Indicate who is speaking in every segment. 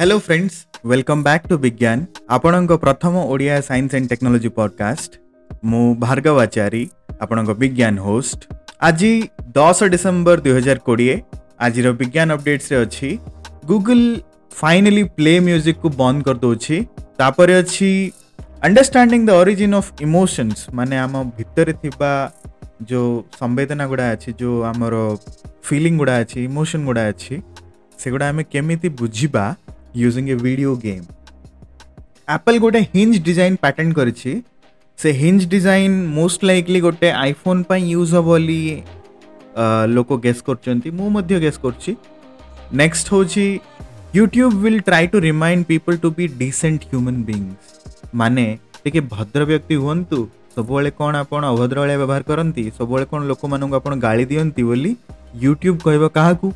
Speaker 1: Hello friends welcome back to Bigyan ଆପଣଙ୍କ ପ୍ରଥମ Odia science and technology podcast ମୁଁ ଭାର୍ଗବ ଆଚାରୀ ଆପଣଙ୍କ ବିଜ୍ଞାନ ହୋଷ୍ଟ ଆଜି ଦଶ ଡିସେମ୍ବର ଦୁଇହଜାର କୋଡ଼ିଏ ଆଜିର ବିଜ୍ଞାନ ଅପଡେଟ୍ସରେ ଅଛି ଗୁଗୁଲ ଫାଇନାଲି ପ୍ଲେ ମ୍ୟୁଜିକ୍କୁ ବନ୍ଦ କରିଦେଉଛି ତାପରେ ଅଛି understanding the origin of emotions ମାନେ ଆମ ଭିତରେ ଥିବା ଯେଉଁ ସମ୍ବେଦନା ଗୁଡ଼ା ଅଛି ଯେଉଁ ଆମର ଫିଲିଂ ଗୁଡ଼ା ଅଛି ଇମୋସନ୍ ଗୁଡ଼ା ଅଛି ସେଗୁଡ଼ା ଆମେ କେମିତି ବୁଝିବା using a video game. Apple ଗୋଟେ hinge design patent କରିଛି ସେ hinge design most likely ଗୋଟେ iPhone ପାଇଁ use ହେବ ବୋଲି ଲୋକ ଗେସ୍ କରୁଛନ୍ତି ମୁଁ ମଧ୍ୟ ଗେସ୍ କରୁଛି ନେକ୍ସଟ ହେଉଛି YouTube will try to remind people to be decent human beings ମାନେ ଟିକେ ଭଦ୍ର ବ୍ୟକ୍ତି ହୁଅନ୍ତୁ ସବୁବେଳେ କ'ଣ ଆପଣ ଅଭଦ୍ର ଭଳିଆ ବ୍ୟବହାର କରନ୍ତି ସବୁବେଳେ କ'ଣ ଲୋକମାନଙ୍କୁ ଆପଣ ଗାଳି ଦିଅନ୍ତି ବୋଲି ୟୁଟ୍ୟୁବ୍ କହିବ କାହାକୁ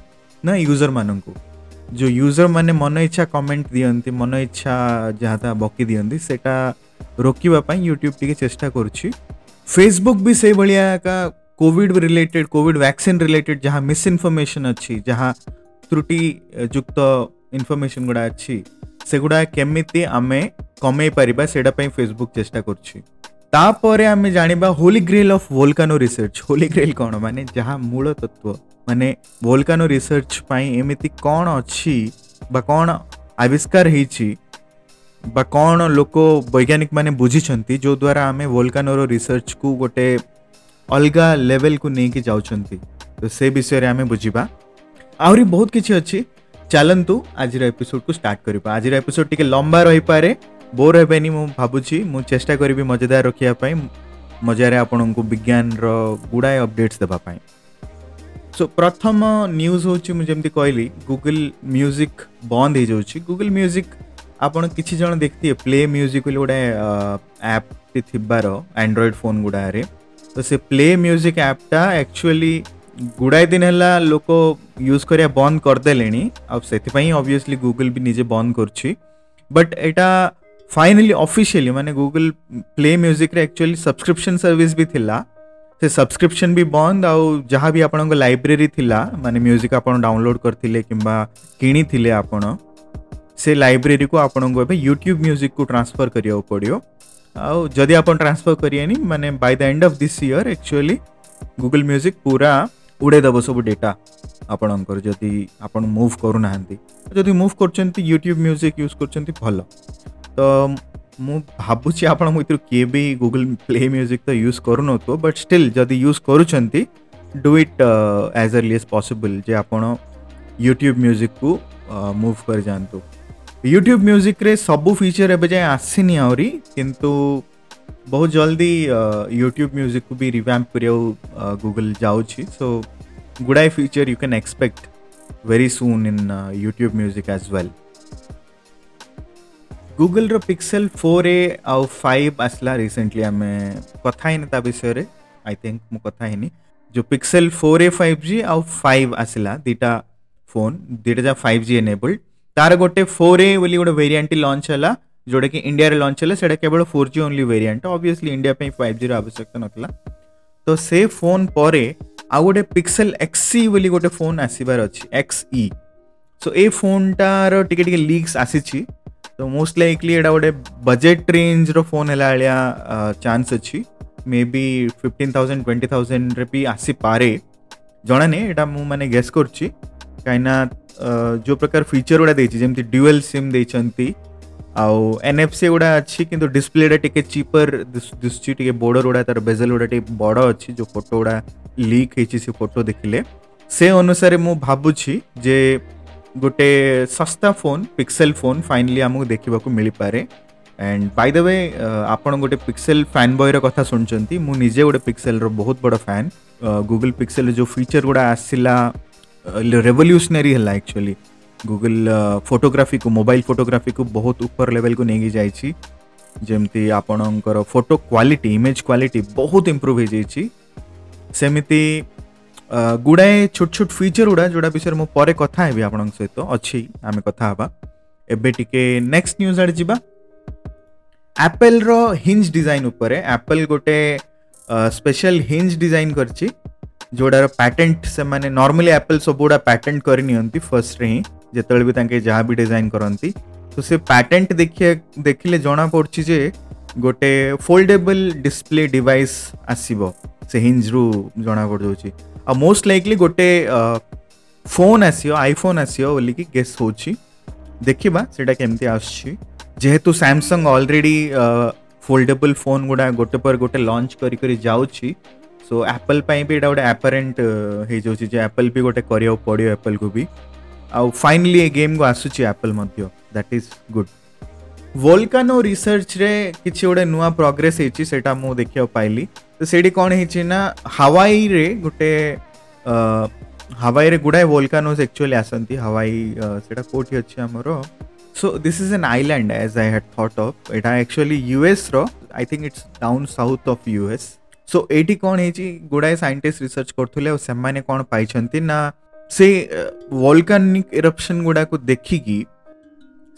Speaker 1: ନା ୟୁଜର୍ମାନଙ୍କୁ ଯେଉଁ ୟୁଜର୍ ମାନେ ମନ ଇଚ୍ଛା କମେଣ୍ଟ ଦିଅନ୍ତି ମନ ଇଚ୍ଛା ଯାହା ତାହା ବକି ଦିଅନ୍ତି ସେଇଟା ରୋକିବା ପାଇଁ ୟୁଟ୍ୟୁବ୍ ଟିକେ ଚେଷ୍ଟା କରୁଛି ଫେସବୁକ୍ ବି ସେଇଭଳିଆ ଏକା COVID related COVID vaccine related ଯାହା ମିସ୍ଇନଫର୍ମେସନ୍ ଅଛି ଯାହା ତ୍ରୁଟିଯୁକ୍ତ ଇନଫର୍ମେସନ୍ ଗୁଡ଼ା ଅଛି ସେଗୁଡ଼ା କେମିତି ଆମେ କମେଇ ପାରିବା ସେଇଟା ପାଇଁ ଫେସବୁକ୍ ଚେଷ୍ଟା କରୁଛି ତାପରେ ଆମେ ଜାଣିବା holy grail of volcano research holy grail କ'ଣ ମାନେ ଯାହା ମୂଳ ତତ୍ତ୍ୱ ମାନେ ଭୋଲକାନୋ ରିସର୍ଚ୍ଚ ପାଇଁ ଏମିତି କ'ଣ ଅଛି ବା କ'ଣ ଆବିଷ୍କାର ହେଇଛି ବା କ'ଣ ଲୋକ ବୈଜ୍ଞାନିକମାନେ ବୁଝିଛନ୍ତି ଯେଉଁଦ୍ୱାରା ଆମେ ଭୋଲକାନୋର ରିସର୍ଚ୍ଚକୁ ଗୋଟେ ଅଲଗା ଲେଭେଲକୁ ନେଇକି ଯାଉଛନ୍ତି ତ ସେ ବିଷୟରେ ଆମେ ବୁଝିବା ଆହୁରି ବହୁତ କିଛି ଅଛି ଚାଲନ୍ତୁ ଆଜିର ଏପିସୋଡ଼କୁ ଷ୍ଟାର୍ଟ କରିବା ଆଜିର ଏପିସୋଡ଼ ଟିକେ ଲମ୍ବା ରହିପାରେ बोर हेबी मुझे भाबुची मु चेष्टा करबी मजेदार रखिया पई मजारे आपनकु विज्ञान रो गुडाय अपडेट्स देबा पई सो प्रथम न्यूज होची मु जेमति कहली गूगल म्यूजिक बंद हे जाउची गूगल म्यूजिक आपण किछि जण देखतिए प्ले म्यूजिक ले गुडाय ऐप तिथिबार एंड्रॉइड फोन गुडाय तो से प्ले म्यूजिक ऐपटा एक्चुअली गुड़ाए दिन है लोक यूज करिया बंद करदे से ऑब्वियसली भी निजे बंद कर बट एटा फाइनली ऑफिशियली मैंने Google play music actually subscription service भी थिला से सब्सक्रिप्शन भी बंद आउ जहाँ भी आपंक लाइब्रेरी थिला माने म्यूजिक आप डाउनलोड करते कि आप आपण से लाइब्रेरी को आपंक यूट्यूब म्यूजिक को ट्रांसफर करा पड़ो आउ आप ट्रांसफर करेनि माने by the end of this year actually Google music पूरा उड़ेदेव सब डेटा ଆପଣଙ୍କର ଯଦି ଆପଣ ମୁଭ୍ କରୁନାହାନ୍ତି ଯଦି ମୁଭ୍ କରୁଛନ୍ତି ୟୁଟ୍ୟୁବ୍ ମ୍ୟୁଜିକ୍ ୟୁଜ୍ କରୁଛନ୍ତି ଭଲ ତ ମୁଁ ଭାବୁଛି ଆପଣ ମୁଁ ଏଥିରୁ କିଏ ବି ଗୁଗୁଲ୍ ପ୍ଲେ ମ୍ୟୁଜିକ୍ ତ ୟୁଜ୍ କରୁନଥିବ ବଟ୍ ଷ୍ଟିଲ୍ ଯଦି ୟୁଜ୍ କରୁଛନ୍ତି do it as early as possible ଯେ ଆପଣ ୟୁଟ୍ୟୁବ୍ ମ୍ୟୁଜିକ୍କୁ ମୁଭ୍ କରିଯାଆନ୍ତୁ ୟୁଟ୍ୟୁବ୍ ମ୍ୟୁଜିକ୍ରେ ସବୁ ଫିଚର୍ ଏବେ ଯାଏଁ ଆସିନି ଆହୁରି କିନ୍ତୁ ବହୁତ ଜଲ୍ଦି ୟୁଟ୍ୟୁବ୍ ମ୍ୟୁଜିକ୍କୁ ବି ରିଭ୍ୟାମ୍ପ କରିବାକୁ ଗୁଗୁଲ୍ ଯାଉଛି ସୋ ଗୁଡ଼ାଏ feature you can expect very soon in uh, YouTube Music as well. ଗୁଗୁଲର ପିକ୍ସେଲ୍ ଫୋର୍ରେ ଆଉ ଫାଇଭ୍ ଆସିଲା ରିସେଣ୍ଟଲି ଆମେ କଥା ହେଇନି ତା ବିଷୟରେ ଆଇ ଥିଙ୍କ ମୁଁ କଥା ହେଇନି ଯେଉଁ Pixel four A five G ଆଉ ଫାଇଭ୍ ଆସିଲା ଦୁଇଟା ଫୋନ୍ ଦୁଇଟା ଯାହା ଫାଇଭ୍ ଜି ଏନେବଲ୍ଡ ତାର ଗୋଟେ ଫୋର୍ ଏ ବୋଲି ଗୋଟେ ଭେରିଆଣ୍ଟଟି ଲଞ୍ଚ ହେଲା ଯେଉଁଟାକି ଇଣ୍ଡିଆରେ ଲଞ୍ଚ ହେଲା ସେଇଟା କେବଳ four G only variant obviously India ପାଇଁ ଫାଇଭ୍ ଜିର ଆବଶ୍ୟକତା ନଥିଲା ତ ସେ ଫୋନ୍ ପରେ ଆଉ ଗୋଟେ ପିକ୍ସେଲ୍ ଏକ୍ସ ସି ବୋଲି ଗୋଟେ ଫୋନ୍ ଆସିବାର ଅଛି ଏକ୍ସ ଇ ସୋ ଏ ଫୋନ୍ଟାର ଟିକେ ଟିକେ ଲିକ୍ସ ଆସିଛି ಸೊ ಮೋಸ್ಟ್ ಲೈಕ್ಲಿ ಎಡ ଗୋଟେ ಬಜೆಟ್ ರೇଞ୍ଜର ଫୋନ୍ ହେଲା ଭଳିଆ ଚାନ୍ସ ଅଛି maybe fifteen thousand twenty ଥାଉଜେଣ୍ଡରେ ବି ଆସିପାରେ ଜଣା ନାହିଁ ଏଇଟା ମୁଁ ମାନେ ଗେସ୍ କରୁଛି କାହିଁକିନା ଯେଉଁ ପ୍ରକାର ଫିଚର୍ ଗୁଡ଼ା ଦେଇଛି ଯେମିତି ଡ୍ୟୁଏଲ୍ ସିମ୍ ଦେଇଛନ୍ତି ଆଉ ଏନ୍ ଏଫ୍ ସି ଗୁଡ଼ା ଅଛି କିନ୍ତୁ ଡିସପ୍ଲେଟା ଟିକେ ଚିପର୍ ଦିଶୁଛି ଟିକେ ବୋର୍ଡ଼ର ଗୁଡ଼ା ତାର ବେଜଲ୍ ଗୁଡ଼ା ଟିକେ ବଡ଼ ଅଛି ଯେଉଁ ଫଟୋ ଗୁଡ଼ା ଲିକ୍ ହେଇଛି ସେ ଫଟୋ ଦେଖିଲେ ସେ ଅନୁସାରେ ମୁଁ ଭାବୁଛି ଯେ गोटे सस्ता फोन पिक्सेल फोन फाइनली आमको देखा मिल पाए एंड बाय द वे आप गोटे पिक्सेल फैन बॉय रहा शुणी मुझे गोटे पिक्सेल बहुत बड़ा फैन गूगल पिक्सेल जो फीचर गुड़ा आसला रेवल्यूशनरी है एक्चुअली गूगल फोटोग्राफी को मोबाइल फोटोग्राफी को बहुत ऊपर लेवल को लेकिन जाती आपण फोटो क्वालिटी इमेज क्वालिटी बहुत इम्प्रूव हो जाती ଗୁଡ଼ାଏ ଛୋଟ ଛୋଟ ଫିଚର୍ ଗୁଡ଼ା ଯେଉଁଟା ବିଷୟରେ ମୁଁ ପରେ କଥା ହେବି ଆପଣଙ୍କ ସହିତ ଅଛି ଆମେ କଥା ହେବା ଏବେ ଟିକେ ନେକ୍ସଟ ନ୍ୟୁଜ୍ ଆଡ଼େ ଯିବା ଆପେଲ୍ର ହିଞ୍ଜ ଡିଜାଇନ୍ ଉପରେ ଆପେଲ୍ ଗୋଟେ ସ୍ପେଶାଲ ହିଞ୍ଜ ଡିଜାଇନ୍ କରିଛି ଯେଉଁଟାର ପ୍ୟାଟେଣ୍ଟ ସେମାନେ ନର୍ମାଲି ଆପେଲ୍ ସବୁଗୁଡ଼ା ପ୍ୟାଟେଣ୍ଟ କରିନିଅନ୍ତି ଫାର୍ଷ୍ଟରେ ହିଁ ଯେତେବେଳେ ବି ତାଙ୍କେ ଯାହା ବି ଡିଜାଇନ୍ କରନ୍ତି ତ ସେ ପ୍ୟାଟେଣ୍ଟ ଦେଖିବା ଦେଖିଲେ ଜଣାପଡ଼ୁଛି ଯେ ଗୋଟେ ଫୋଲ୍ଡେବଲ୍ ଡିସପ୍ଲେ ଡିଭାଇସ୍ ଆସିବ ସେ ହିଞ୍ଜରୁ ଜଣାପଡ଼ିଯାଉଛି आ मोस्ट लाइकली गोटे फोन आसो आईफोन आसो बोल की गेस हो देखा सेटा केमती आसेतु सामसंग अलरेडी फोल्डेबल फोन गुड़ा गोटे पर गोटे लंच कर सो एप्पल भी यहाँ गोटे आपरेन्ट हो एप्पल भी गोटे कर पड़ो एप्पल को भी आउ फाइनली गेम को आसूँ Apple that is good volcano ରିସର୍ଚ୍ଚରେ କିଛି ଗୋଟେ ନୂଆ ପ୍ରୋଗ୍ରେସ୍ ହେଇଛି ସେଇଟା ମୁଁ ଦେଖିବାକୁ ପାଇଲି ତ ସେଇଠି କ'ଣ ହେଇଛି ନା ହାୱାଇରେ ଗୋଟେ ହାୱାଇରେ ଗୁଡ଼ାଏ ଭୋଲକାନୋସ୍ ଆକ୍ଚୁଆଲି ଆସନ୍ତି ହାୱାଇ ସେଇଟା କେଉଁଠି ଅଛି ଆମର so this is an island as I had thought of ଏଇଟା actually ୟୁଏସ୍ର I think it's down south of US so ଏଇଠି କ'ଣ ହେଇଛି ଗୁଡ଼ାଏ ସାଇଣ୍ଟିଷ୍ଟ ରିସର୍ଚ୍ଚ କରୁଥିଲେ ଆଉ ସେମାନେ କ'ଣ ପାଇଛନ୍ତି ନା ସେ ଭୋଲକାନିକ୍ ଇରପ୍ସନ୍ ଗୁଡ଼ାକୁ ଦେଖିକି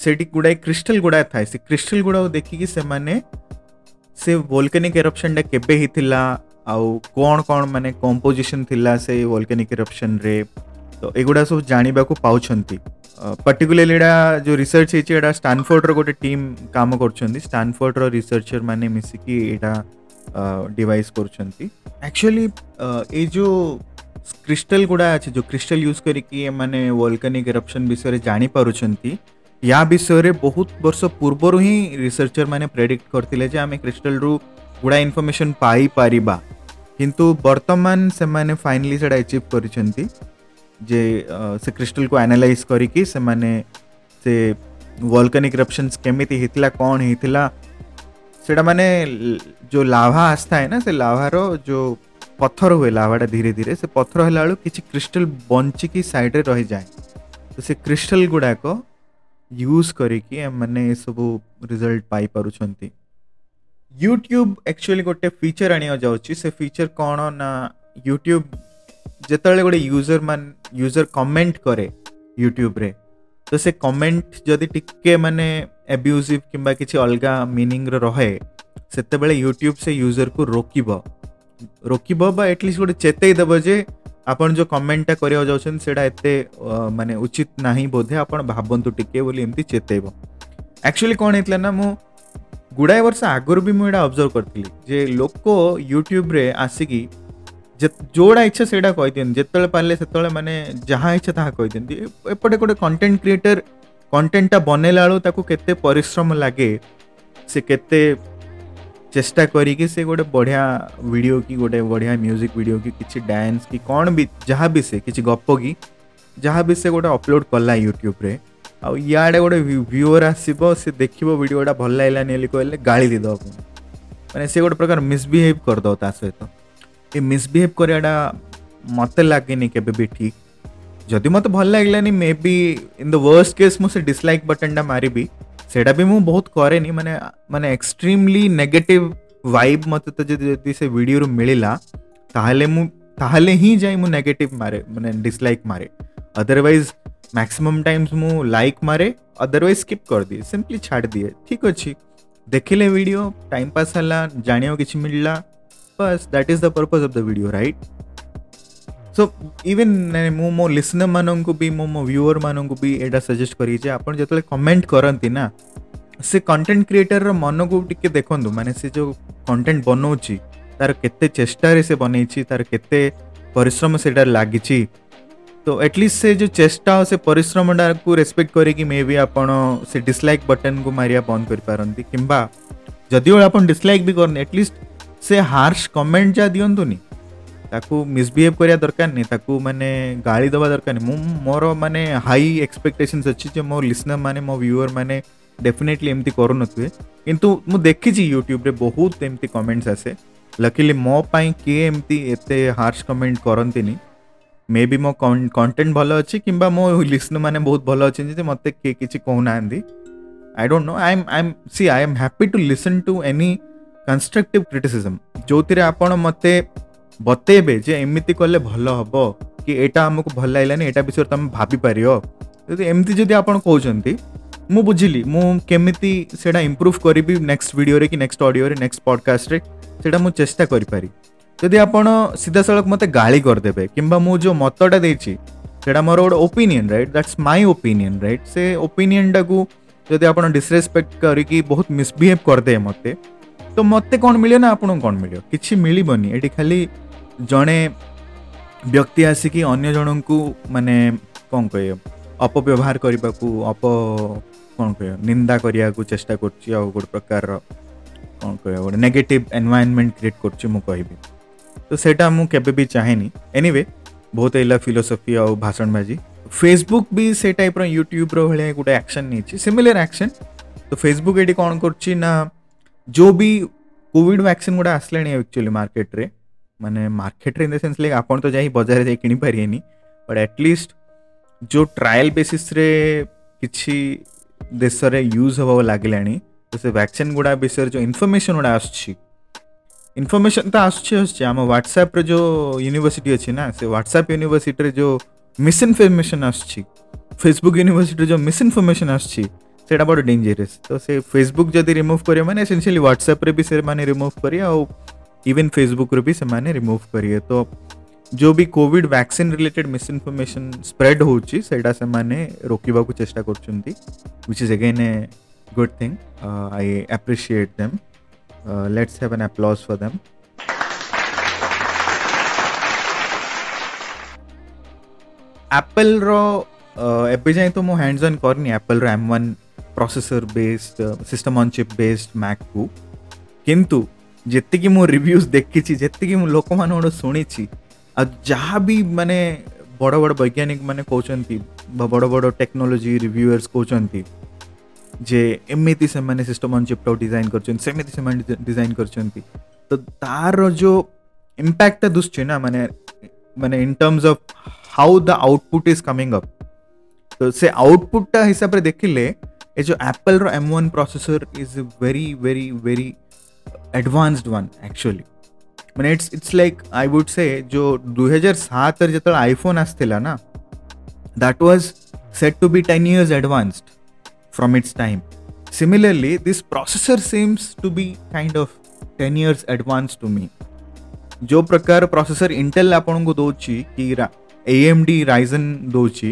Speaker 1: ସେଠି ଗୁଡ଼ାଏ କ୍ରିଷ୍ଟାଲ ଗୁଡ଼ାଏ ଥାଏ ସେ କ୍ରିଷ୍ଟାଲ ଗୁଡ଼ାକୁ ଦେଖିକି ସେମାନେ ସେ ଭୋଲକାନିକ୍ ଏରପ୍ସନ୍ଟା କେବେ ହେଇଥିଲା ଆଉ କ'ଣ କ'ଣ ମାନେ କମ୍ପୋଜିସନ୍ ଥିଲା ସେ ଭୋଲକାନିକ୍ ଏରପ୍ସନ୍ରେ ତ ଏଗୁଡ଼ା ସବୁ ଜାଣିବାକୁ ପାଉଛନ୍ତି ପର୍ଟିକୁଲାରଲି ଏଇଟା ଯେଉଁ ରିସର୍ଚ୍ଚ ହେଇଛି ଏଇଟା ଷ୍ଟାନଫୋର୍ଡ଼ର ଗୋଟେ ଟିମ୍ କାମ କରୁଛନ୍ତି ଷ୍ଟାନଫୋର୍ଡ଼ର ରିସର୍ଚ୍ଚର ମାନେ ମିଶିକି ଏଇଟା ଡିଭାଇସ୍ କରୁଛନ୍ତି ଆକ୍ଚୁଆଲି ଏଇ ଯେଉଁ କ୍ରିଷ୍ଟାଲ ଗୁଡ଼ା ଅଛି ଯେଉଁ କ୍ରିଷ୍ଟାଲ ୟୁଜ୍ କରିକି ଏମାନେ ଭୋଲକାନିକ୍ ଏରପ୍ସନ୍ ବିଷୟରେ ଜାଣିପାରୁଛନ୍ତି या विषय में बहुत वर्ष पूर्वर ही रिसर्चर मैंने प्रेडिक्ट करते आम क्रिस्टल रू गुड़ा इनफर्मेसन पाई किंतु वर्तमान से मैंने फाइनली से अचीव कर क्रिस्टल को आनालाइज करी से मैंने से वॉल्केनिक रप्शंस केमिति हितला कौन हितला सेटा मैंने जो लाभा आस्था है ना से लाभार जो पथर हुए लाभाटा धीरे धीरे से पथर है कि क्रिस्टल बंचिकी साइड रही जाए तो से क्रिस्टल गुड़ाक ୟୁଜ୍ କରିକି ଏମାନେ ଏସବୁ ରେଜଲ୍ଟ ପାଇପାରୁଛନ୍ତି ୟୁଟ୍ୟୁବ୍ ଆକ୍ଚୁଆଲି ଗୋଟେ ଫିଚର୍ ଆଣିବାକୁ ଯାଉଛି ସେ ଫିଚର୍ କ'ଣ ନା ୟୁଟ୍ୟୁବ୍ ଯେତେବେଳେ ଗୋଟେ ୟୁଜର୍ ମାନେ ୟୁଜର୍ କମେଣ୍ଟ କରେ ୟୁଟ୍ୟୁବ୍ରେ ତ ସେ କମେଣ୍ଟ ଯଦି ଟିକେ ମାନେ ଆବ୍ୟୁଜିଭ୍ କିମ୍ବା କିଛି ଅଲଗା ମିନିଂର ରହେ ସେତେବେଳେ ୟୁଟ୍ୟୁବ୍ ସେ ୟୁଜର୍କୁ ରୋକିବ ରୋକିବ ବା ଆଟଲିଷ୍ଟ ଗୋଟେ ଚେତେଇ ଦେବ ଯେ ଆପଣ ଯେଉଁ କମେଣ୍ଟଟା କରିବାକୁ ଯାଉଛନ୍ତି ସେଇଟା ଏତେ ମାନେ ଉଚିତ ନାହିଁ ବୋଧେ ଆପଣ ଭାବନ୍ତୁ ଟିକେ ବୋଲି ଏମିତି ଚେତେଇବ ଆକ୍ଚୁଆଲି କ'ଣ ହେଇଥିଲା ନା ମୁଁ ଗୁଡ଼ାଏ ବର୍ଷ ଆଗରୁ ବି ମୁଁ ଏଇଟା ଅବଜର୍ଭ କରିଥିଲି ଯେ ଲୋକ ୟୁଟ୍ୟୁବରେ ଆସିକି ଯେଉଁଟା ଇଚ୍ଛା ସେଇଟା କହିଦିଅନ୍ତି ଯେତେବେଳେ ପାରିଲେ ସେତେବେଳେ ମାନେ ଯାହା ଇଚ୍ଛା ତାହା କହିଦିଅନ୍ତି ଏପଟେ ଗୋଟେ କଣ୍ଟେଣ୍ଟ କ୍ରିଏଟର୍ କଣ୍ଟେଣ୍ଟଟା ବନେଇଲା ବେଳକୁ ତାକୁ କେତେ ପରିଶ୍ରମ ଲାଗେ ସେ କେତେ ଚେଷ୍ଟା କରିକି ସେ ଗୋଟେ ବଢ଼ିଆ ଭିଡ଼ିଓ କି ଗୋଟେ ବଢ଼ିଆ ମ୍ୟୁଜିକ୍ ଭିଡ଼ିଓ କି କିଛି ଡ୍ୟାନ୍ସ କି କ'ଣ ବି ଯାହା ବି ସେ କିଛି ଗପ କି ଯାହା ବି ସେ ଗୋଟେ ଅପଲୋଡ଼ କଲା ୟୁଟ୍ୟୁବରେ ଆଉ ଇଆଡ଼େ ଗୋଟେ ଭ୍ୟୁଅର୍ ଆସିବ ସେ ଦେଖିବ ଭିଡ଼ିଓଟା ଭଲ ଲାଗିଲାନି ବୋଲି କହିଲେ ଗାଳି ଦେଇଦେବ ପୁଣି ମାନେ ସେ ଗୋଟେ ପ୍ରକାର ମିସବିହେଭ୍ କରିଦେବ ତା ସହିତ ଏ ମିସବିହେଭ୍ କରିବାଟା ମୋତେ ଲାଗେନି କେବେ ବି ଠିକ୍ ଯଦି ମୋତେ ଭଲ ଲାଗିଲାନି maybe in the worst case ମୁଁ ସେ ଡିସଲାଇକ୍ ବଟନ୍ଟା ମାରିବି ସେଇଟା ବି ମୁଁ ବହୁତ କରେନି ମାନେ ମାନେ ଏକ୍ସଟ୍ରିମଲି ନେଗେଟିଭ୍ ଭାଇବ୍ ମୋତେ ତ ଯଦି ସେ ଭିଡ଼ିଓରୁ ମିଳିଲା ତାହେଲେ ମୁଁ ତାହେଲେ ହିଁ ଯାଇ ମୁଁ ନେଗେଟିଭ୍ ମାରେ ମାନେ ଡିସଲାଇକ୍ ମାରେ ଅଦରୱାଇଜ୍ ମ୍ୟାକ୍ସିମମ୍ ଟାଇମ୍ସ ମୁଁ ଲାଇକ୍ ମାରେ ଅଦରୱାଇଜ୍ ସ୍କିପ୍ କରିଦିଏ ସିମ୍ପଲି ଛାଡ଼ିଦିଏ ଠିକ୍ ଅଛି ଦେଖିଲେ ଭିଡ଼ିଓ ଟାଇମ୍ ପାସ୍ ହେଲା ଜାଣିବାକୁ କିଛି ମିଳିଲା ବାସ୍ that is the purpose of the video right so even ମୁଁ ମୋ ଲିସନର ମାନଙ୍କୁ ବି ମୁଁ ମୋ ଭ୍ୟୁଅର ମାନଙ୍କୁ ବି ଏଇଟା ସଜେଷ୍ଟ କରିବି ଯେ ଆପଣ ଯେତେବେଳେ କମେଣ୍ଟ କରନ୍ତି ନା ସେ କଣ୍ଟେଣ୍ଟ କ୍ରିଏଟରର ମନକୁ ଟିକେ ଦେଖନ୍ତୁ ମାନେ ସେ ଯେଉଁ କଣ୍ଟେଣ୍ଟ ବନଉଛି ତାର କେତେ ଚେଷ୍ଟାରେ ସେ ବନେଇଛି ତାର କେତେ ପରିଶ୍ରମ ସେଇଟାରେ ଲାଗିଛି ତ ଆଟଲିଷ୍ଟ ସେ ଯେଉଁ ଚେଷ୍ଟା ଆଉ ସେ ପରିଶ୍ରମଟାକୁ ରେସ୍ପେକ୍ଟ କରିକି ମେ ବି ଆପଣ ସେ ଡିସଲାଇକ୍ ବଟନ୍କୁ ମାରିବା ବନ୍ଦ କରିପାରନ୍ତି କିମ୍ବା ଯଦିଓ ଆପଣ ଡିସଲାଇକ୍ ବି କରନି ଆଟଲିଷ୍ଟ ସେ ହାର୍ସ କମେଣ୍ଟ ଯାହା ଦିଅନ୍ତୁନି ताकु मिसबिहेव करिया दरकार नहीं ताकु माने गाली दबा दरकार नहीं मोर माने हाई एक्सपेक्टेशंस अछि जे मोर लिसनर माने मोर व्यूअर माने डेफिनेटली एमती करू नथुए किंतु मु देखि छी यूट्यूब रे बहुत एमती कमेंट्स आसे लकीली मो पाई के एम्ति एते हार्श कमेंट करनतिनि मे बी मो कंटेंट भलो अछि किंबा मो लिसनर माने बहुत भलो अछि जे मते के किछि कहुनांदी I don't know I am I am see I am happy to listen to any constructive criticism जोतिर आपण मते ବତେଇବେ ଯେ ଏମିତି କଲେ ଭଲ ହେବ କି ଏଇଟା ଆମକୁ ଭଲ ଲାଗିଲାନି ଏଇଟା ବିଷୟରେ ତୁମେ ଭାବିପାରିବ ଯଦି ଏମିତି ଯଦି ଆପଣ କହୁଛନ୍ତି ମୁଁ ବୁଝିଲି ମୁଁ କେମିତି ସେଇଟା ଇମ୍ପ୍ରୁଭ୍ କରିବି ନେକ୍ସଟ ଭିଡ଼ିଓରେ କି ନେକ୍ସଟ ଅଡ଼ିଓରେ ନେକ୍ସଟ ପଡ଼କାଷ୍ଟରେ ସେଇଟା ମୁଁ ଚେଷ୍ଟା କରିପାରିବି ଯଦି ଆପଣ ସିଧାସଳଖ ମୋତେ ଗାଳି କରିଦେବେ କିମ୍ବା ମୁଁ ଯେଉଁ ମତଟା ଦେଇଛି ସେଇଟା ମୋର ଗୋଟେ opinion right that's my opinion right ସେ ଓପିନିଅନ୍ଟାକୁ ଯଦି ଆପଣ ଡିସରେସ୍ପେକ୍ଟ କରିକି ବହୁତ ମିସବିହେଭ୍ କରିଦେବେ ମୋତେ ତ ମୋତେ କ'ଣ ମିଳିବ ନା ଆପଣଙ୍କୁ କ'ଣ ମିଳିବ କିଛି ମିଳିବନି ଏଠି ଖାଲି ଜଣେ ବ୍ୟକ୍ତି ଆସିକି ଅନ୍ୟ ଜଣଙ୍କୁ ମାନେ କ'ଣ କହିବ ଅପବ୍ୟବହାର କରିବାକୁ ଅପ କ'ଣ କହିବ ନିନ୍ଦା କରିବାକୁ ଚେଷ୍ଟା କରୁଛି ଆଉ ଗୋଟେ ପ୍ରକାରର କ'ଣ କହିବ ଗୋଟେ ନେଗେଟିଭ୍ ଏନ୍ଭାୟରମେଣ୍ଟ କ୍ରିଏଟ୍ କରୁଛି ମୁଁ କହିବି ତ ସେଇଟା ମୁଁ କେବେ ବି ଚାହେଁନି ଏନିୱେ ବହୁତ ହେଲା ଫିଲୋସଫି ଆଉ ଭାଷଣବାଜି ଫେସବୁକ୍ ବି ସେ ଟାଇପ୍ର ୟୁଟ୍ୟୁବ୍ର ଭଳିଆ ଗୋଟେ ଆକ୍ସନ୍ ନେଇଛି ସିମିଲାର ଆକ୍ସନ୍ ତ ଫେସବୁକ୍ ଏଠି କ'ଣ କରୁଛି ନା ଯେଉଁ ବି କୋଭିଡ଼ ଭ୍ୟାକ୍ସିନ୍ ଗୁଡ଼ା ଆସିଲାଣି ଆକ୍ଚୁଆଲି ମାର୍କେଟରେ ମାନେ ମାର୍କେଟରେ ଇନ୍ ଦ ସେନ୍ସ ଲାଇକ୍ ଆପଣ ତ ଯାଇ ବଜାରରେ ଯାଇ କିଣିପାରିବେନି ବଟ୍ ଆଟଲିଷ୍ଟ ଯେଉଁ ଟ୍ରାଏଲ୍ ବେସିସ୍ରେ କିଛି ଦେଶରେ ୟୁଜ୍ ହେବାକୁ ଲାଗିଲାଣି ତ ସେ ଭ୍ୟାକ୍ସିନ୍ ଗୁଡ଼ା ବିଷୟରେ ଯେଉଁ ଇନଫର୍ମେସନ୍ ଗୁଡ଼ା ଆସୁଛି ଇନଫର୍ମେସନ୍ ତ ଆସୁଛି ଆସୁଛି ଆମ ହ୍ୱାଟ୍ସଆପ୍ରେ ଯେଉଁ ୟୁନିଭର୍ସିଟି ଅଛି ନା ସେ ହ୍ୱାଟ୍ସଆପ୍ ୟୁନିଭର୍ସିଟିରେ ଯେଉଁ ମିସ୍ଇନଫର୍ମେସନ୍ ଆସୁଛି ଫେସବୁକ୍ ୟୁନିଭର୍ସିଟିରେ ଯେଉଁ ମିସ୍ଇନଫର୍ମେସନ୍ ଆସୁଛି ସେଇଟା ବଡ଼ ଡେଞ୍ଜରସ୍ ତ ସେ ଫେସବୁକ୍ ଯଦି ରିମୁଭ୍ କରିବେ ମାନେ ଏସେନ୍ସିଆଲି ହ୍ୱାଟ୍ସଆପ୍ରେ ବି ସେମାନେ ରିମୁଭ୍ କରିବେ ଆଉ इवन फेसबुक रु भी से रिमूव करिए तो जो भी कोविड वैक्सीन रिलेटेड मिस स्प्रेड होटा से रोकवाक चेस्टा कर again a good thing I appreciate them let's have an applause for them Apple रही तो मुझे हैंडज अन् करनी Apple M one processor based system on chip based Mac को किंतु ଯେତିକି ମୁଁ ରିଭ୍ୟୁଜ୍ ଦେଖିଛି ଯେତିକି ମୁଁ ଲୋକମାନଙ୍କଠୁ ଶୁଣିଛି ଆଉ ଯାହା ବି ମାନେ ବଡ଼ ବଡ଼ ବୈଜ୍ଞାନିକମାନେ କହୁଛନ୍ତି ବା ବଡ଼ ବଡ଼ ଟେକ୍ନୋଲୋଜି ରିଭ୍ୟୁଅର୍ସ କହୁଛନ୍ତି ଯେ ଏମିତି ସେମାନେ ସିଷ୍ଟମ୍ ଅନ୍ ଚିପ୍ଟାକୁ ଡିଜାଇନ୍ କରିଛନ୍ତି ସେମିତି ସେମାନେ ଡିଜାଇନ୍ କରିଛନ୍ତି ତ ତାର ଯେଉଁ ଇମ୍ପ୍ୟାକ୍ଟଟା ଦୁଶୁଛି ନା ମାନେ ମାନେ in terms of how the output is coming up ତ ସେ ଆଉଟପୁଟ୍ଟା ହିସାବରେ ଦେଖିଲେ ଏ ଯେଉଁ ଆପଲ୍ର M one processor is very very very advanced one actually म्हणजे it's it's like I would say जो दु हजार सात जो आयफोन आसला ना that was set to be ten years advanced from its time similarly this processor seems to be kind of ten years advance to me जो प्रकार processor Intel आपणଙ୍କୁ ଦଉଛି କି ଏ ଏମ୍ ଡି ରାଇଜନ୍ ଦେଉଛି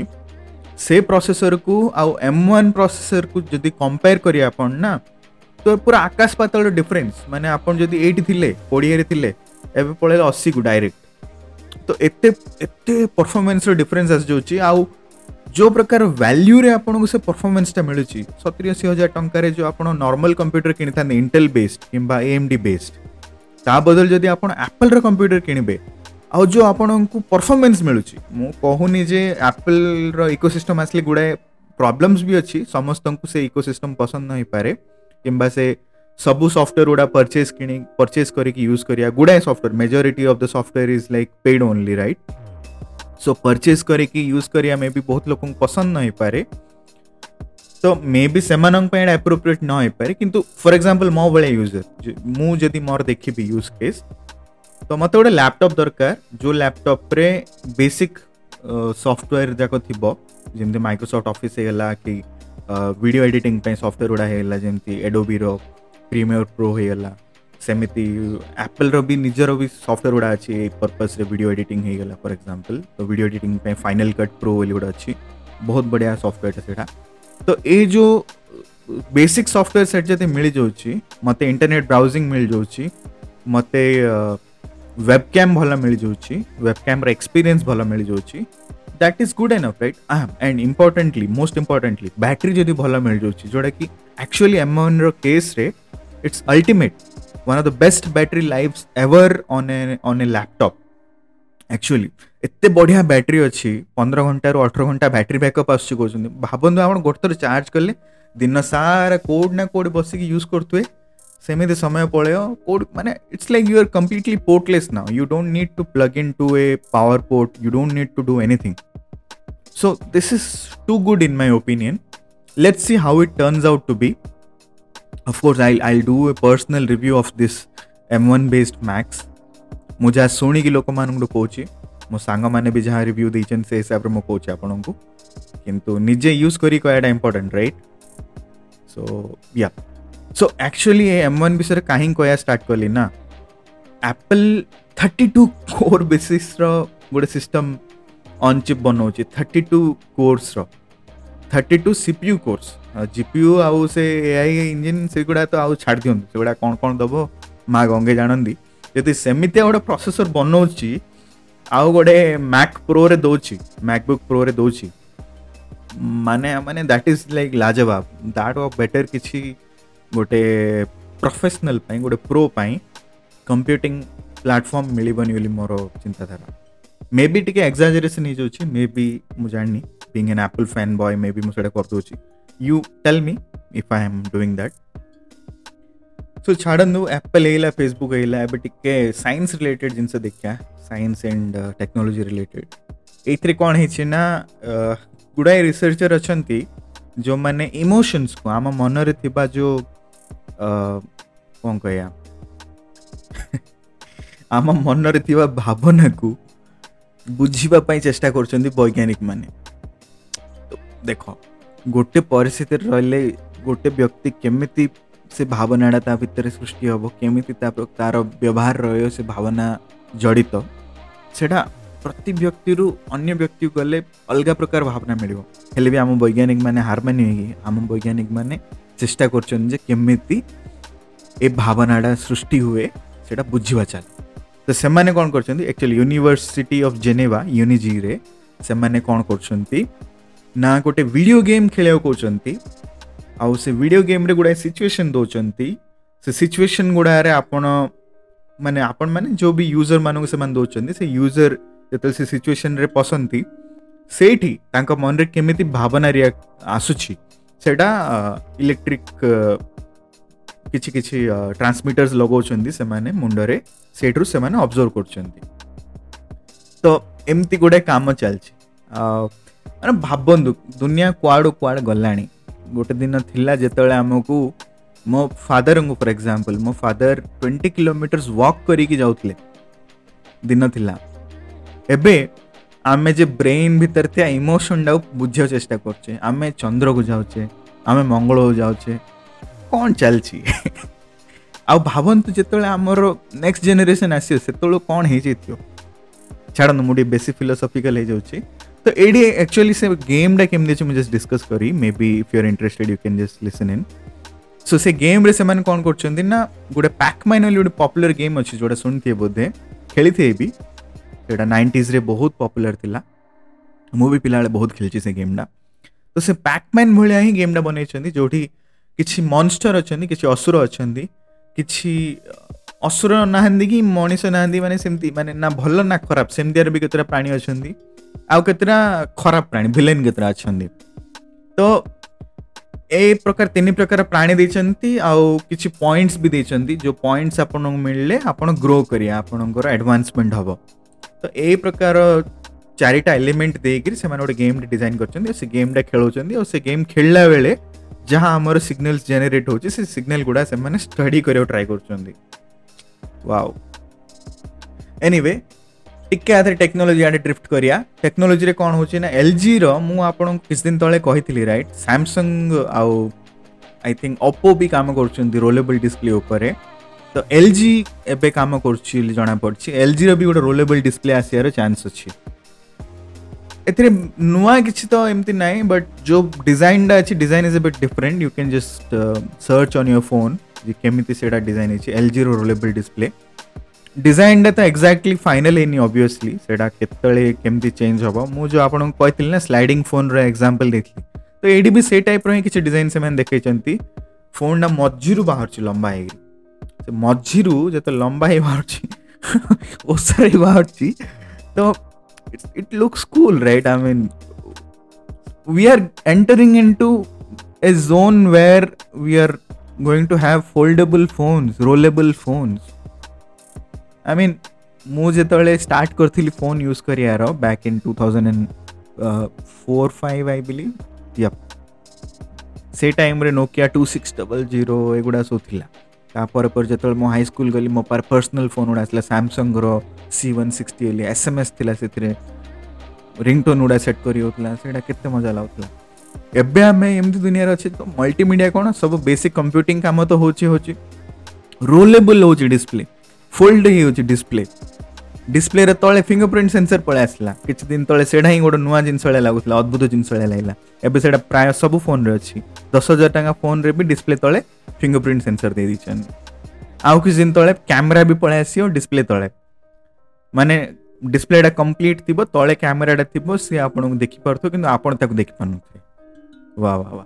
Speaker 1: ସେ ପ୍ରୋସେସରକୁ ଆଉ ଏମ୍ ୱାନ୍ ପ୍ରୋସେସରକୁ ଯଦି କମ୍ପେୟାର କରିବେ ଆପଣ ନା ତୋର ପୁରା ଆକାଶ ପାତାଳ ଡିଫରେନ୍ସ ମାନେ ଆପଣ ଯଦି ଏଇଠି ଥିଲେ କୋଡ଼ିଏରେ ଥିଲେ ଏବେ ପଳେଇଲେ ଅଶୀକୁ ଡାଇରେକ୍ଟ ତ ଏତେ ଏତେ ପରଫର୍ମାନ୍ସର ଡିଫରେନ୍ସ ଆସିଯାଉଛି ଆଉ ଯେଉଁ ପ୍ରକାର ଭ୍ୟାଲ୍ୟୁରେ ଆପଣଙ୍କୁ ସେ ପରଫର୍ମାନ୍ସଟା ମିଳୁଛି ସତୁରି ଅଶୀ ହଜାର ଟଙ୍କାରେ ଯେଉଁ ଆପଣ ନର୍ମାଲ କମ୍ପ୍ୟୁଟର କିଣିଥାନ୍ତେ ଇଣ୍ଟେଲ୍ ବେସ୍ଡ କିମ୍ବା ଏମ୍ ଡି ବେସ୍ଡ ତା ବଦଳରେ ଯଦି ଆପଣ ଆପଲ୍ର କମ୍ପ୍ୟୁଟର କିଣିବେ ଆଉ ଯେଉଁ ଆପଣଙ୍କୁ ପରଫର୍ମାନ୍ସ ମିଳୁଛି ମୁଁ କହୁନି ଯେ ଆପଲ୍ର ଇକୋସିଷ୍ଟମ୍ ଆସିଲେ ଗୁଡ଼ାଏ ପ୍ରୋବ୍ଲେମ୍ସ ବି ଅଛି ସମସ୍ତଙ୍କୁ ସେ ଇକୋସିଷ୍ଟମ୍ ପସନ୍ଦ ହୋଇପାରେ କିମ୍ବା ସେ ସବୁ ସଫ୍ଟୱେର୍ ଗୁଡ଼ା ପରଚେଜ୍ କିଣି ପରଚେଜ୍ କରିକି ୟୁଜ୍ କରିବା ଗୁଡ଼ାଏ software majority of the software is like paid only right so purchase କରିକି ୟୁଜ୍ କରିବା ମେ ବି ବହୁତ ଲୋକଙ୍କୁ ପସନ୍ଦ ନ ହେଇପାରେ ତ ମେ ବି ସେମାନଙ୍କ ପାଇଁ ଏଇଟା ଆପ୍ରୋପ୍ରିଏଟ୍ ନ ହେଇପାରେ କିନ୍ତୁ ଫର୍ ଏକ୍ଜାମ୍ପଲ୍ ମୋ ଭଳିଆ ୟୁଜର୍ ମୁଁ ଯଦି ମୋର ଦେଖିବି ୟୁଜ୍ କେସ୍ ତ ମୋତେ ଗୋଟେ ଲ୍ୟାପଟପ୍ ଦରକାର ଯେଉଁ ଲ୍ୟାପଟପ୍ରେ ବେସିକ୍ ସଫ୍ଟୱେର୍ ଯାକ ଥିବ ଯେମିତି ମାଇକ୍ରୋସଫ୍ଟ ଅଫିସ୍ ହେଇଗଲା କି ವಿಡಿಯೋ ಎಡಿಟಿಂಗ್ ପାଇଁ ସଫ୍ଟୱେର୍ ଗୁଡ଼ା ହେଇଗଲା ଯେମିତି ଏଡୋବିର ପ୍ରିମିୟର ପ୍ରୋ ହେଇଗଲା ସେମିତି ଆପଲ୍ର ବି ନିଜର ବି ସଫ୍ଟୱେର୍ ଗୁଡ଼ା ଅଛି ଏଇ ପର୍ପଜ୍ରେ ଭିଡ଼ିଓ ଏଡ଼ିଟିଂ ହେଇଗଲା ଫର୍ ଏକ୍ଜାମ୍ପଲ୍ ତ ଭିଡ଼ିଓ ଏଡ଼ିଟିଂ ପାଇଁ ଫାଇନାଲ୍ କଟ୍ ପ୍ରୋ ବୋଲି ଗୋଟେ ଅଛି ବହୁତ ବଢ଼ିଆ ସଫ୍ଟୱେର୍ଟା ସେଇଟା ତ ଏଇ ଯେଉଁ ବେସିକ୍ ସଫ୍ଟୱେର୍ ସେଟ୍ ଯଦି ମିଳିଯାଉଛି ମୋତେ ଇଣ୍ଟରନେଟ୍ ବ୍ରାଉଜିଂ ମିଳିଯାଉଛି ମୋତେ ୱେବ୍ କ୍ୟାମ୍ ଭଲ ମିଳିଯାଉଛି ୱେବ୍ କ୍ୟାମ୍ର ଏକ୍ସପିରିଏନ୍ସ ଭଲ ମିଳିଯାଉଛି that is good enough right and importantly most importantly battery ଯଦି ଭଲ ମିଳିଯାଉଛି ଯେଉଁଟାକି ଆକ୍ଚୁଆଲି ଏମ୍ଓନ୍ର କେସ୍ରେ it's ultimate one of the best battery life ever on a on a laptop actually ଏତେ ବଢ଼ିଆ ବ୍ୟାଟେରୀ ଅଛି ପନ୍ଦର ଘଣ୍ଟାରୁ ଅଠର ଘଣ୍ଟା ବ୍ୟାଟେରୀ ବ୍ୟାକଅପ୍ ଆସୁଛି କହୁଛନ୍ତି ଭାବନ୍ତୁ ଆପଣ ଗୋଟେ ଥର ଚାର୍ଜ କଲେ ଦିନ ସାରା କେଉଁଠି ନା କେଉଁଠି ବସିକି ୟୁଜ୍ କରୁଥିବେ ସେମିତି ସମୟ ପଳେଇବ କୋଉଠି ମାନେ it's like you are completely portless ନା you don't need to plug in to a power port you don't need to do anything so this is too good in my opinion let's see how it turns out to be of course i'll i'll do a personal review of this m1 based max ମୁଁ ଯାହା ଶୁଣିକି ଲୋକମାନଙ୍କଠୁ କହୁଛି ମୋ ସାଙ୍ଗମାନେ ବି ଯାହା review ଦେଇଛନ୍ତି ସେ ହିସାବରେ ମୁଁ କହୁଛି ଆପଣଙ୍କୁ କିନ୍ତୁ ନିଜେ ୟୁଜ୍ କରି କହିବାଟା important right so yeah so actually M one ಬಿಸ್ರ କାହିଁ କହିବା ଷ୍ଟାର୍ଟ କଲି ନା ଆପଲ୍ ଥାର୍ଟି ଟୁ କୋର୍ ବେସିସ୍ର ଗୋଟେ ସିଷ୍ଟମ୍ ଅନ୍ ଚିପ୍ ବନଉଛି thirty two କୋର୍ସର thirty two C P U cores G P U ଆଉ ସେ ଏ ଆଇ ଇଞ୍ଜିନ୍ ସେଗୁଡ଼ା ତ ଆଉ ଛାଡ଼ି ଦିଅନ୍ତୁ ସେଗୁଡ଼ା କ'ଣ କ'ଣ ଦେବ ମା' ଗଙ୍ଗେ ଜାଣନ୍ତି ଯଦି ସେମିତିଆ ଗୋଟେ ପ୍ରସେସର ବନଉଛି ଆଉ ଗୋଟେ ମ୍ୟାକ୍ ପ୍ରୋରେ ଦେଉଛି ମ୍ୟାକ୍ବୁକ୍ ପ୍ରୋରେ ଦେଉଛି ମାନେ ମାନେ ଦ୍ୟାଟ୍ ଇଜ୍ ଲାଇକ୍ ଲାଜବାବ ଦ୍ୟାଟ୍ ଅଫ୍ ବେଟର୍ କିଛି गोटे प्रफेसनाल गोटे प्रोपाई कंप्यूटिंग प्लाटफर्म मिली मोर चिंताधारा मे बी टे एक्जाजरेसन हो मे बी मुझे जानी being an Apple fanboy maybe मुझे करदे you tell me if I am doing that so छाड़ू Apple है फेसबुक है टे सैंस रिलेटेड जिनस देखा सैंस एंड टेक्नोलोजी रिलेटेड ये कौन है ना गुड़ाए रिसर्चर अच्छा जो मैंने इमोशनस को आम मनरे जो କ'ଣ କହିବା ଆମ ମନରେ ଥିବା ଭାବନାକୁ ବୁଝିବା ପାଇଁ ଚେଷ୍ଟା କରୁଛନ୍ତି ବୈଜ୍ଞାନିକମାନେ ଦେଖ ଗୋଟେ ପରିସ୍ଥିତିରେ ରହିଲେ ଗୋଟେ ବ୍ୟକ୍ତି କେମିତି ସେ ଭାବନାଟା ତା ଭିତରେ ସୃଷ୍ଟି ହେବ କେମିତି ତା ତାର ବ୍ୟବହାର ରହିବ ସେ ଭାବନା ଜଡ଼ିତ ସେଇଟା ପ୍ରତି ବ୍ୟକ୍ତିରୁ ଅନ୍ୟ ବ୍ୟକ୍ତିକୁ ଗଲେ ଅଲଗା ପ୍ରକାର ଭାବନା ମିଳିବ ହେଲେ ବି ଆମ ବୈଜ୍ଞାନିକମାନେ ହାରମାନି ହେଇକି ଆମ ବୈଜ୍ଞାନିକମାନେ चेष्टा कर भावनाटा सृष्टि हुए से बुझा चल तो से कौन कर एक्चुअली यूनिवर्सिटी अफ जेनेवा यूनिजी से कौन कर ना गोटे वीडियो गेम खेल कौन आडियो गेम गुड़ाए सिचुएसन दौरान से सिचुएसन गुड़ा आप मैंने आप मैंने जो भी यूजर मानक दौरान से यूजर जिते सिचुएसन पसंद से मन में केमी भावना रिएक्ट आसुच्छी ସେଇଟା ଇଲେକ୍ଟ୍ରିକ୍ କିଛି କିଛି ଟ୍ରାନ୍ସମିଟର୍ସ ଲଗାଉଛନ୍ତି ସେମାନେ ମୁଣ୍ଡରେ ସେଇଠାରୁ ସେମାନେ ଅବଜର୍ଭ କରୁଛନ୍ତି ତ ଏମିତି ଗୋଟେ କାମ ଚାଲିଛି ମାନେ ଭାବନ୍ତୁ ଦୁନିଆ କୁଆଡ଼ୁ କୁଆଡ଼େ ଗଲାଣି ଗୋଟେ ଦିନ ଥିଲା ଯେତେବେଳେ ଆମକୁ ମୋ ଫାଦରଙ୍କୁ ଫର୍ ଏକ୍ଜାମ୍ପଲ୍ ମୋ ଫାଦର ଟ୍ୱେଣ୍ଟି କିଲୋମିଟର୍ସ ୱାକ୍ କରିକି ଯାଉଥିଲେ ଦିନ ଥିଲା ଏବେ ଆମେ ଯେ ବ୍ରେନ୍ ଭିତରେ ଥିବା ଇମୋସନ୍ଟାକୁ ବୁଝିବାକୁ ଚେଷ୍ଟା କରୁଛେ ଆମେ ଚନ୍ଦ୍ରକୁ ଯାଉଛେ ଆମେ ମଙ୍ଗଳକୁ ଯାଉଛେ କ'ଣ ଚାଲିଛି ଆଉ ଭାବନ୍ତୁ ଯେତେବେଳେ ଆମର ନେକ୍ସଟ ଜେନେରେସନ୍ ଆସିବ ସେତେବେଳକୁ କ'ଣ ହେଇଯାଇଥିବ ଛାଡ଼ନ୍ତୁ ମୁଁ ଟିକେ ବେଶୀ ଫିଲୋସଫିକାଲ୍ ହେଇଯାଉଛି ତ ଏଇଠି ଆକ୍ଚୁଆଲି ସେ ଗେମ୍ଟା କେମିତି ଅଛି ମୁଁ ଜଷ୍ଟ ଡିସ୍କସ୍ କରି maybe if you are interested you can just listen in so ସେ ଗେମ୍ରେ ସେମାନେ କ'ଣ କରୁଛନ୍ତି ନା ଗୋଟେ ପ୍ୟାକ୍ ମାଇନ୍ ବୋଲି ଗୋଟେ ପପୁଲାର ଗେମ୍ ଅଛି ଯେଉଁଟା ଶୁଣିଥିବେ ବୋଧେ ଖେଳିଥିବେ ବି ସେଇଟା ନାଇଣ୍ଟିଜ୍ରେ ବହୁତ ପପୁଲାର ଥିଲା ମୁଁ ବି ପିଲାବେଳେ ବହୁତ ଖେଳିଛି ସେ ଗେମ୍ଟା ତ ସେ ପ୍ୟାକ୍ମ୍ୟାନ୍ ଭଳିଆ ହିଁ ଗେମ୍ଟା ବନେଇଛନ୍ତି ଯେଉଁଠି କିଛି ମନଷ୍ଟର ଅଛନ୍ତି କିଛି ଅସୁର ଅଛନ୍ତି କିଛି ଅସୁର ନାହାନ୍ତି କି ମଣିଷ ନାହାନ୍ତି ମାନେ ସେମିତି ମାନେ ନା ଭଲ ନା ଖରାପ ସେମିତିଆର ବି କେତେଟା ପ୍ରାଣୀ ଅଛନ୍ତି ଆଉ କେତେଟା ଖରାପ ପ୍ରାଣୀ ଭିଲେନ୍ କେତେଟା ଅଛନ୍ତି ତ ଏ ପ୍ରକାର ତିନି ପ୍ରକାର ପ୍ରାଣୀ ଦେଇଛନ୍ତି ଆଉ କିଛି ପଏଣ୍ଟସ୍ ବି ଦେଇଛନ୍ତି ଯେଉଁ ପଏଣ୍ଟସ୍ ଆପଣଙ୍କୁ ମିଳିଲେ ଆପଣ ଗ୍ରୋ କରିବେ ଆପଣଙ୍କର ଆଡ଼ଭାନ୍ସମେଣ୍ଟ ହେବ ତ ଏଇ ପ୍ରକାର ଚାରିଟା ଏଲିମେଣ୍ଟ ଦେଇକିରି ସେମାନେ ଗୋଟେ ଗେମ୍ଟେ ଡିଜାଇନ୍ କରିଛନ୍ତି ଆଉ ସେ ଗେମ୍ଟା ଖେଳୁଛନ୍ତି ଆଉ ସେ ଗେମ୍ ଖେଳିଲା ବେଳେ ଯାହା ଆମର ସିଗ୍ନାଲ୍ସ ଜେନେରେଟ୍ ହେଉଛି ସେ ସିଗ୍ନାଲ୍ ଗୁଡ଼ା ସେମାନେ ଷ୍ଟଡି କରିବାକୁ ଟ୍ରାଏ କରୁଛନ୍ତି ୱାଓ ଏନିୱେ ଟିକେ ଆଧରେ ଟେକ୍ନୋଲୋଜି ଆଡ଼େ ଡ୍ରିଫ୍ଟ କରିବା ଟେକ୍ନୋଲୋଜିରେ କ'ଣ ହେଉଛି ନା ଏଲ୍ ଜିର ମୁଁ ଆପଣଙ୍କୁ କିଛି ଦିନ ତଳେ କହିଥିଲି ରାଇଟ୍ ସାମସଙ୍ଗ ଆଉ ଆଇ ଥିଙ୍କ ଓପୋ ବି କାମ କରୁଛନ୍ତି ରୋଲେବଲ୍ ଡିସପ୍ଲେ ଉପରେ ତ ଏଲ୍ ଜି ଏବେ କାମ କରୁଛି ବୋଲି ଜଣାପଡ଼ିଛି ଏଲ୍ ଜିର ବି ଗୋଟେ ରୋଲେବଲ୍ ଡିସପ୍ଲେ ଆସିବାର ଚାନ୍ସ ଅଛି ଏଥିରେ ନୂଆ କିଛି ତ ଏମିତି ନାହିଁ ବଟ୍ ଯେଉଁ ଡିଜାଇନ୍ଟା ଅଛି design is a bit different you can just search on your phone ଯେ କେମିତି ସେଇଟା ଡିଜାଇନ୍ ହେଇଛି ଏଲ୍ ଜିର ରୋଲେବଲ୍ ଡିସପ୍ଲେ ଡିଜାଇନ୍ଟା ତ ଏକ୍ଜାକ୍ଟଲି ଫାଇନାଲ୍ ହେଇନି ଅବଭିୟସ୍ଲି ସେଇଟା କେତେବେଳେ କେମିତି ଚେଞ୍ଜ ହେବ ମୁଁ ଯେଉଁ ଆପଣଙ୍କୁ କହିଥିଲି ନା ସ୍ଲାଇଡିଂ ଫୋନ୍ର ଏକ୍ଜାମ୍ପଲ୍ ଦେଇଥିଲି ତ ଏଇଠି ବି ସେଇ ଟାଇପ୍ର ହିଁ କିଛି ଡିଜାଇନ୍ ସେମାନେ ଦେଖେଇଛନ୍ତି ଫୋନ୍ଟା ମଝିରୁ ବାହାରୁଛି ଲମ୍ବା ହେଇକି ସେ ମଝିରୁ ଯେତେ ଲମ୍ବା ହେଇ ବାହାରୁଛି ଓଷା ହେଇ ବାହାରୁଛି ତ it looks cool right I mean we are entering into a zone where we are going to have foldable phones rollable phones i mean ମୁଁ ଯେତେବେଳେ ଷ୍ଟାର୍ଟ କରିଥିଲି ଫୋନ୍ ୟୁଜ୍ କରିବାର back in two thousand and four five I believe ya ସେ ଟାଇମ୍ରେ Nokia two six double zero ଏଗୁଡ଼ା ସବୁ ଥିଲା ତାପରେ ପରେ ଯେତେବେଳେ ମୁଁ ହାଇସ୍କୁଲ ଗଲି ମୋ ପାଖରେ ପର୍ସନାଲ୍ ଫୋନ୍ ଗୁଡ଼ା ଆସିଲା ସାମସଙ୍ଗର ସି ୱାନ୍ ସିକ୍ସଟି ଏଲି ଏସ୍ ଏମ୍ ଏସ୍ ଥିଲା ସେଥିରେ ରିଙ୍ଗଟୋନ୍ ଗୁଡ଼ା ସେଟ୍ କରି ହେଉଥିଲା ସେଇଟା କେତେ ମଜା ଲାଗୁଥିଲା ଏବେ ଆମେ ଏମିତି ଦୁନିଆରେ ଅଛେ ତ ମଲ୍ଟିମିଡ଼ିଆ କ'ଣ ସବୁ ବେସିକ୍ କମ୍ପ୍ୟୁଟିଂ କାମ ତ ହେଉଛି ହେଉଛି ରୋଲେବୁଲ୍ ହେଉଛି ଡିସପ୍ଲେ ଫୋଲ୍ଡ ହେଇଯାଉଛି ଡିସପ୍ଲେ ଡିସପ୍ଲେରେ ତଳେ ଫିଙ୍ଗର ପ୍ରିଣ୍ଟ ସେନ୍ସର ପଳେଇ ଆସିଲା କିଛି ଦିନ ତଳେ ସେଇଟା ହିଁ ଗୋଟେ ନୂଆ ଜିନିଷ ଭଳିଆ ଲାଗୁଥିଲା ଅଦ୍ଭୁତ ଜିନିଷ ଭଳିଆ ଲାଗିଲା ଏବେ ସେଇଟା ପ୍ରାୟ ସବୁ ଫୋନ୍ରେ ଅଛି ଦଶ ହଜାର ଟଙ୍କା ଫୋନ୍ରେ ବି ଡିସପ୍ଲେ ତଳେ ଫିଙ୍ଗର ପ୍ରିଣ୍ଟ ସେନ୍ସର ଦେଇ ଦେଇଛନ୍ତି ଆଉ କିଛି ଦିନ ତଳେ କ୍ୟାମେରା ବି ପଳେଇ ଆସିବ ଡିସପ୍ଲେ ତଳେ ମାନେ ଡିସପ୍ଲେଟା କମ୍ପ୍ଲିଟ୍ ଥିବ ତଳେ କ୍ୟାମେରାଟା ଥିବ ସିଏ ଆପଣଙ୍କୁ ଦେଖିପାରୁଥିବ କିନ୍ତୁ ଆପଣ ତାକୁ ଦେଖିପାରୁନଥିବେ ବା ବା ବା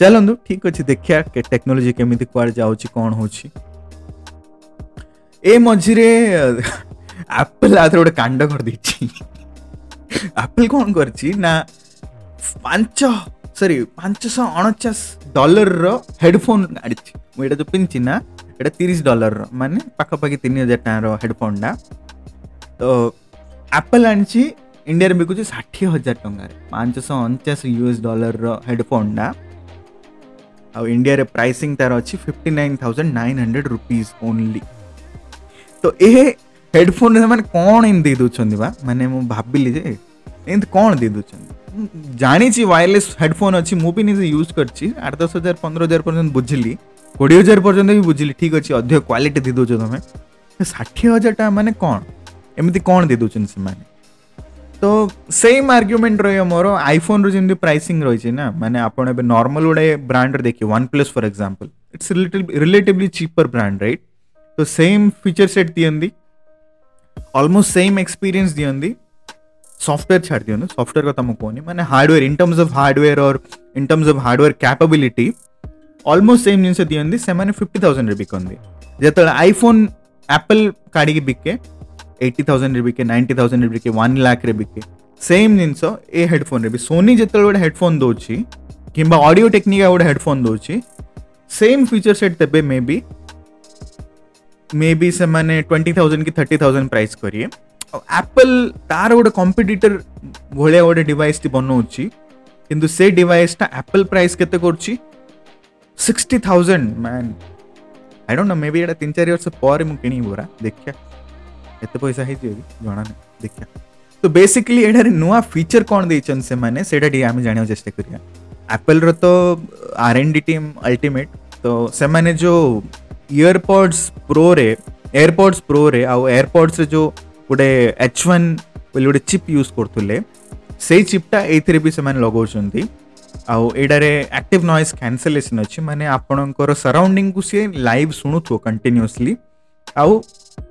Speaker 1: ଚାଲନ୍ତୁ ଠିକ୍ ଅଛି ଦେଖିବା ଟେକ୍ନୋଲୋଜି କେମିତି କୁଆଡ଼େ ଯାଉଛି କ'ଣ ହେଉଛି ଏ ମଝିରେ ଆପଲ୍ ଆଉଥରେ ଗୋଟେ କାଣ୍ଡ କରିଦେଇଛି ଆପଲ୍ କ'ଣ କରିଛି ନା ପାଞ୍ଚ ସରି ପାଞ୍ଚଶହ ଅଣଚାଶ ଡଲରର ହେଡ଼ଫୋନ୍ ଆଣିଛି ମୁଁ ଏଇଟା ଯେଉଁ ପିନ୍ଧିଛି ନା ଏଇଟା ତିରିଶ ଡଲରର ମାନେ ପାଖାପାଖି ତିନି ହଜାର ଟଙ୍କାର ହେଡ଼ଫୋନ୍ଟା ତ ଆପଲ୍ ଆଣିଛି ଇଣ୍ଡିଆରେ ବିକୁଛି ଷାଠିଏ ହଜାର ଟଙ୍କାରେ ପାଞ୍ଚଶହ ଅଣଚାଶ ୟୁଏସ୍ ଡଲରର ହେଡ଼ଫୋନ୍ଟା ଆଉ ଇଣ୍ଡିଆରେ ପ୍ରାଇସିଂ ତାର ଅଛି fifty nine thousand nine hundred rupees only ତ ଏ ହେଡ଼ଫୋନ୍ରେ ସେମାନେ କ'ଣ ଏମିତି ଦେଇ ଦେଉଛନ୍ତି ବା ମାନେ ମୁଁ ଭାବିଲି ଯେ ଏମିତି କ'ଣ ଦେଇ ଦେଉଛନ୍ତି ଜାଣିଛି ୱାୟରଲେସ୍ ହେଡ଼ଫୋନ୍ ଅଛି ମୁଁ ବି ନିଜେ ୟୁଜ୍ କରିଛି ଆଠ ଦଶ ହଜାର ପନ୍ଦର ହଜାର ପର୍ଯ୍ୟନ୍ତ ବୁଝିଲି କୋଡ଼ିଏ ହଜାର ପର୍ଯ୍ୟନ୍ତ ବି ବୁଝିଲି ଠିକ୍ ଅଛି ଅଧିକ କ୍ୱାଲିଟି ଦେଇ ଦେଉଛ ତୁମେ ଷାଠିଏ ହଜାରଟା ମାନେ କ'ଣ ଏମିତି କ'ଣ ଦେଇ ଦେଉଛନ୍ତି ସେମାନେ ତ ସେମ୍ ଆର୍ଗ୍ୟୁମେଣ୍ଟ ରହିବ ମୋର ଆଇଫୋନ୍ର ଯେମିତି ପ୍ରାଇସିଂ ରହିଛି ନା ମାନେ ଆପଣ ଏବେ ନର୍ମାଲ ଗୋଟେ ବ୍ରାଣ୍ଡର ଦେଖିବେ one plus for example it's relatively cheaper brand right ତ ସେମ୍ ଫିଚର୍ ସେଟ୍ ଦିଅନ୍ତି ऑलमोस्ट सेम एक्सपीरियंस ॾियो हूंदी सॉफ्टवेयर छा ॾियो हूंदो सॉफ्टवेयर खां त मूं कोन्हे माना hardware in terms of hardware और in terms of hardware capability almost same ଜିନିଷ ଦିଅନ୍ତି ସେମାନେ ଫିଫ୍ଟି ଥାଉଜେଣ୍ଡରେ ବିକନ୍ତି ଯେତେବେଳେ ଆଇଫୋନ୍ ଆପଲ୍ କାଢ଼ିକି ବିକେ ଏଇଟି ଥାଉଜେଣ୍ଡରେ ବିକେ ନାଇଣ୍ଟି ଥାଉଜେଣ୍ଡରେ ବିକେ ୱାନ୍ ଲାକ୍ରେ ବିକେ ସେମ୍ ଜିନିଷ ଏ ହେଡ଼ଫୋନ୍ରେ ବି ସୋନି ଯେତେବେଳେ ଗୋଟେ ହେଡ଼ଫୋନ୍ ଦେଉଛି କିମ୍ବା ଅଡ଼ିଓ ଟେକ୍ନିକା ଗୋଟେ ହେଡ଼ଫୋନ୍ ଦେଉଛି ସେମ୍ ଫିଚର୍ ସେଟ୍ ଦେବେ ମେ ବି मे बी से ट्वेंटी थाउजेंड की थर्टी थाउजेंड प्राइस करिए ଆପଲ୍ ତାର ଗୋଟେ କମ୍ପିଟିଟର ଭଳିଆ ଗୋଟେ ଡିଭାଇସ୍ଟି ବନଉଛି କିନ୍ତୁ ସେ ଡିଭାଇସ୍ଟା ଆପଲ୍ ପ୍ରାଇସ୍ କେତେ କରୁଛି sixty thousand man I don't know maybe ଏଇଟା ତିନି ଚାରି ବର୍ଷ ପରେ ମୁଁ କିଣିବି ପରା ଦେଖିଆ ଏତେ ପଇସା ହେଇଯିବ କି ଜଣା ନାହିଁ ଦେଖିଆ ତ ବେସିକାଲି ଏଠାରେ ନୂଆ ଫିଚର କ'ଣ ଦେଇଛନ୍ତି ସେମାନେ ସେଇଟା ଟିକେ ଆମେ ଜାଣିବାକୁ ଚେଷ୍ଟା କରିବା ଆପଲ୍ର ତ R and D team ultimate ତ ସେମାନେ ଯେଉଁ ଇୟରପଡ଼୍ସ ପ୍ରୋରେ ଏୟାରପଡ଼୍ସ ପ୍ରୋରେ ଆଉ ଏୟାରପଡ଼୍ସରେ ଯେଉଁ ଗୋଟେ ଏଚ୍ ୱାନ୍ ବୋଲି ଗୋଟେ ଚିପ୍ ୟୁଜ୍ କରୁଥିଲେ ସେଇ ଚିପ୍ଟା ଏଇଥିରେ ବି ସେମାନେ ଲଗାଉଛନ୍ତି ଆଉ ଏଇଟାରେ ଆକ୍ଟିଭ୍ ନଏଜ୍ କ୍ୟାନସଲେସନ୍ ଅଛି ମାନେ ଆପଣଙ୍କର ସରାଉଣ୍ଡିଙ୍ଗକୁ ସିଏ ଲାଇଭ୍ ଶୁଣୁଥିବ କଣ୍ଟିନ୍ୟୁଅସଲି ଆଉ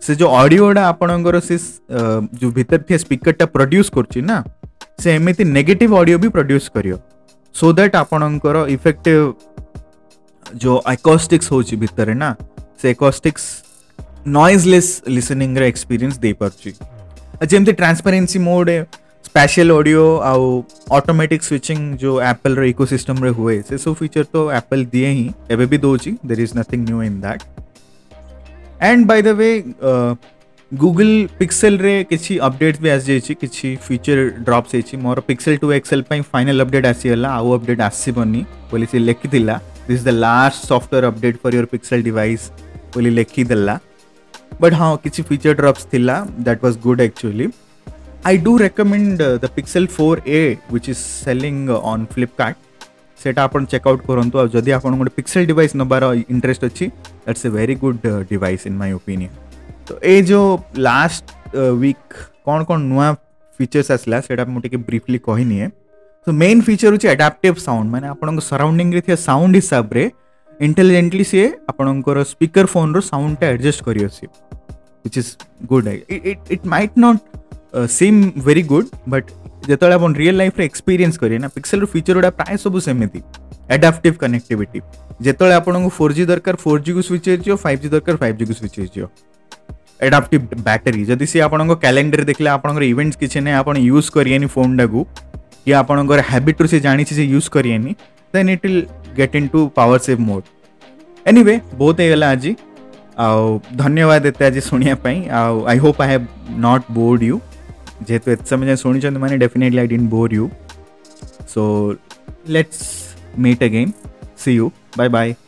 Speaker 1: ସେ ଯେଉଁ ଅଡ଼ିଓଟା ଆପଣଙ୍କର ସେ ଯେଉଁ ଭିତରେ ଥିବା ସ୍ପିକର୍ଟା ପ୍ରଡ୍ୟୁସ୍ କରୁଛି ନା ସେ ଏମିତି ନେଗେଟିଭ୍ ଅଡ଼ିଓ ବି ପ୍ରଡ୍ୟୁସ୍ କରିବ ସୋ ଦ୍ୟାଟ୍ ଆପଣଙ୍କର ଇଫେକ୍ଟିଭ୍ जो आकोस्टिक्स होची भितरे ना से आकोस्टिक्स नॉइजलेस लिसनिंग रे एक्सपीरियंस दे पार जमी ट्रांसपेरेन्सी मोड स्पेशल ऑडियो आउ ऑटोमेटिक स्विचिंग जो एप्पल रे इकोसिस्टम रे हुए से सो फीचर तो एप्पल दिए ही एबे भी दोची there is nothing new in that and by the way Google Pixel रे किछि अपडेट भी आ कि किछि फीचर ड्रॉप्स मोर Pixel two XL final update आसी आउ अपडेट आसी बनी बोली लिखि दिला this the last software update for your Pixel device बोली लेखिदेला बट हाँ किसी फीचर ड्रॉप्स थिला that was good actually I do recommend the Pixel four A which is selling on Flipkart से आप चेकआउट करूँ जदि आप गोटे पिक्सल डिवाइस नबार इंटरेस्ट अच्छी that's a very good device in my opinion तो ए जो लास्ट वीक कौन कौन नुआ फीचर्स आसला से ब्रिफली कही नहीं है ಸೊ ಮೇನ್ ଫିଚର୍ ହେଉଛି ଆଡାପ୍ଟିଭ୍ ସାଉଣ୍ଡ ମାନେ ଆପଣଙ୍କ ସରାଉଣ୍ଡିଂରେ ଥିବା ସାଉଣ୍ଡ ହିସାବରେ ଇଣ୍ଟେଲିଜେଣ୍ଟଲି ସିଏ ଆପଣଙ୍କର ସ୍ପିକର ଫୋନ୍ର ସାଉଣ୍ଡଟା ଆଡ଼ଜଷ୍ଟ କରିଅଛି which is good it might not seem very good but ଯେତେବେଳେ ଆପଣ ରିଅଲ୍ ଲାଇଫ୍ରେ ଏକ୍ସପିରିଏନ୍ସ କରିବେ ନା ପିକ୍ସେଲ୍ର ଫିଚର୍ ଗୁଡ଼ା ପ୍ରାୟ ସବୁ ସେମିତି ଆଡାପ୍ଟିଭ୍ କନେକ୍ଟିଭିଟି ଯେତେବେଳେ ଆପଣଙ୍କୁ ଫୋର୍ ଜି ଦରକାର ଫୋର୍ ଜିକୁ ସ୍ୱିଚ୍ ହେଇଯିବ ଫାଇଭ୍ ଜି ଦରକାର ଫାଇଭ୍ ଜିକୁ ସ୍ୱିଚ୍ ହେଇଯିବ ଆଡାପ୍ଟିଭ୍ ବ୍ୟାଟେରୀ ଯଦି ସିଏ ଆପଣଙ୍କ କ୍ୟାଲେଣ୍ଡର ଦେଖିଲେ ଆପଣଙ୍କର ଇଭେଣ୍ଟସ୍ କିଛି ନାହିଁ ଆପଣ ୟୁଜ୍ କରିବେନି ଫୋନ୍ଟାକୁ या ଆପଣଙ୍କର ହ୍ୟାବିଟ୍ରୁ ସେ ଜାଣିଛି ସେ ୟୁଜ୍ କରିବେନି then it will get into power save mode anyway ବହୁତ ହେଇଗଲା ଆଜି ଆଉ ଧନ୍ୟବାଦ ଏତେ ଆଜି ଶୁଣିବା ପାଇଁ ଆଉ I hope I have not bored you ଯେହେତୁ ଏତେ ସମୟ ଯାଏଁ ଶୁଣିଛନ୍ତି ମାନେ definitely I didn't bore you so let's meet again see you bye bye